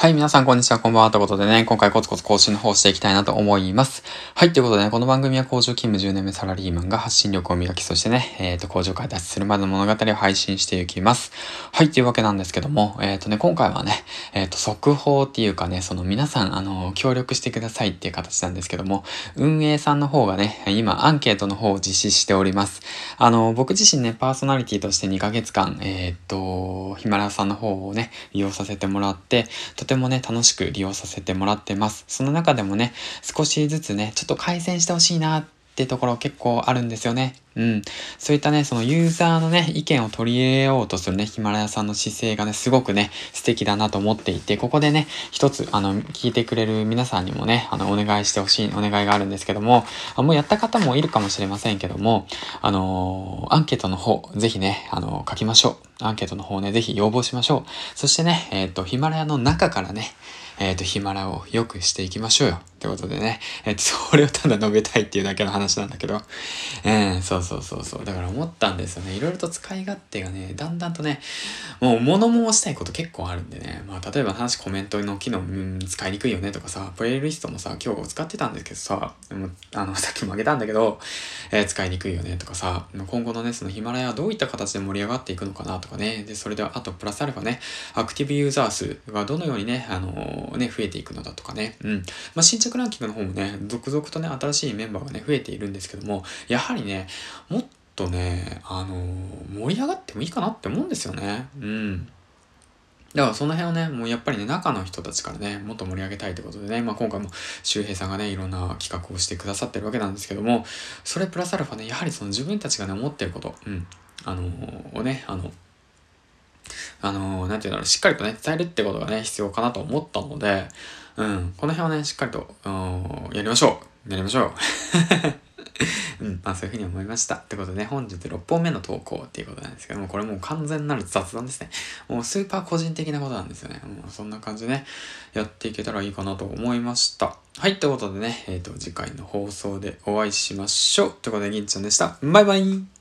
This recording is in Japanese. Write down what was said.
はい、皆さんこんにちは、こんばんは。ということでね、今回コツコツ更新の方していきたいなと思います。はい、ということでね、この番組は工場勤務10年目サラリーマンが発信力を磨き、そしてね、えっ、ー、と、工場から脱出するまでの物語を配信していきます。はい、というわけなんですけども、えっ、ー、とね、今回はね、えっ、ー、と、速報っていうかね、その皆さん、あの、協力してくださいっていう形なんですけども、運営さんの方がね、今、アンケートの方を実施しております。あの、僕自身ね、パーソナリティとして2ヶ月間、えっと、ヒマラさんの方をね、利用させてもらって、てもね、楽しく利用させてもらってます。その中でもね、少しずつね、ちょっと改善してほしいなってってところ結構あるんですよね。うん。そういったね、そのユーザーのね、意見を取り入れようとするね、ヒマラヤさんの姿勢がね、すごくね、素敵だなと思っていて、ここでね、一つ、あの、聞いてくれる皆さんにもね、あの、お願いしてほしい、お願いがあるんですけども、あもうやった方もいるかもしれませんけども、あのー、アンケートの方、ぜひね、あのー、書きましょう。アンケートの方ね、ぜひ要望しましょう。そしてね、えっ、ー、と、ヒマラヤの中からね、えっ、ー、と、ヒマラを良くしていきましょうよ。ってことでね。えっ、と、それをただ述べたいっていうだけの話なんだけど。えー、そうそうそうそう。だから思ったんですよね。いろいろと使い勝手がね、だんだんとね、もう物申したいこと結構あるんでね。まあ、例えば話コメントの機能、うん、使いにくいよねとかさ、プレイリストもさ、今日使ってたんですけどさ、でもあの、さっきもあげたんだけど、えー、使いにくいよねとかさ、今後のね、そのヒマラヤはどういった形で盛り上がっていくのかなとかね。で、それでは、あとプラスアルファね、アクティブユーザー数がどのようにね、あのね、増えていくのだとかね。うん。まあ、新着ランキングの方もね、続々とね、新しいメンバーがね、増えているんですけども、やはりね、もっとね、あの盛り上がってもいいかなって思うんですよね。うん。だからその辺をね、もうやっぱりね、中の人たちからね、もっと盛り上げたいということでね、まあ今回も周平さんがね、いろんな企画をしてくださってるわけなんですけども、それプラスアルファね、やはりその自分たちがね、思ってること、うん、あのー、をね、あの、あのー、なんていうんだろう、しっかりとね、伝えるってことがね、必要かなと思ったので、うん、この辺はね、しっかりと、やりましょう。やりましょう。うん、まあそういうふうに思いました。ってことでね、本日6本目の投稿っていうことなんですけども、これもう完全なる雑談ですね。もうスーパー個人的なことなんですよね。もうそんな感じでね、やっていけたらいいかなと思いました。はい、ということでね、えっ、ー、と、次回の放送でお会いしましょう。ということで、銀ちゃんでした。バイバイ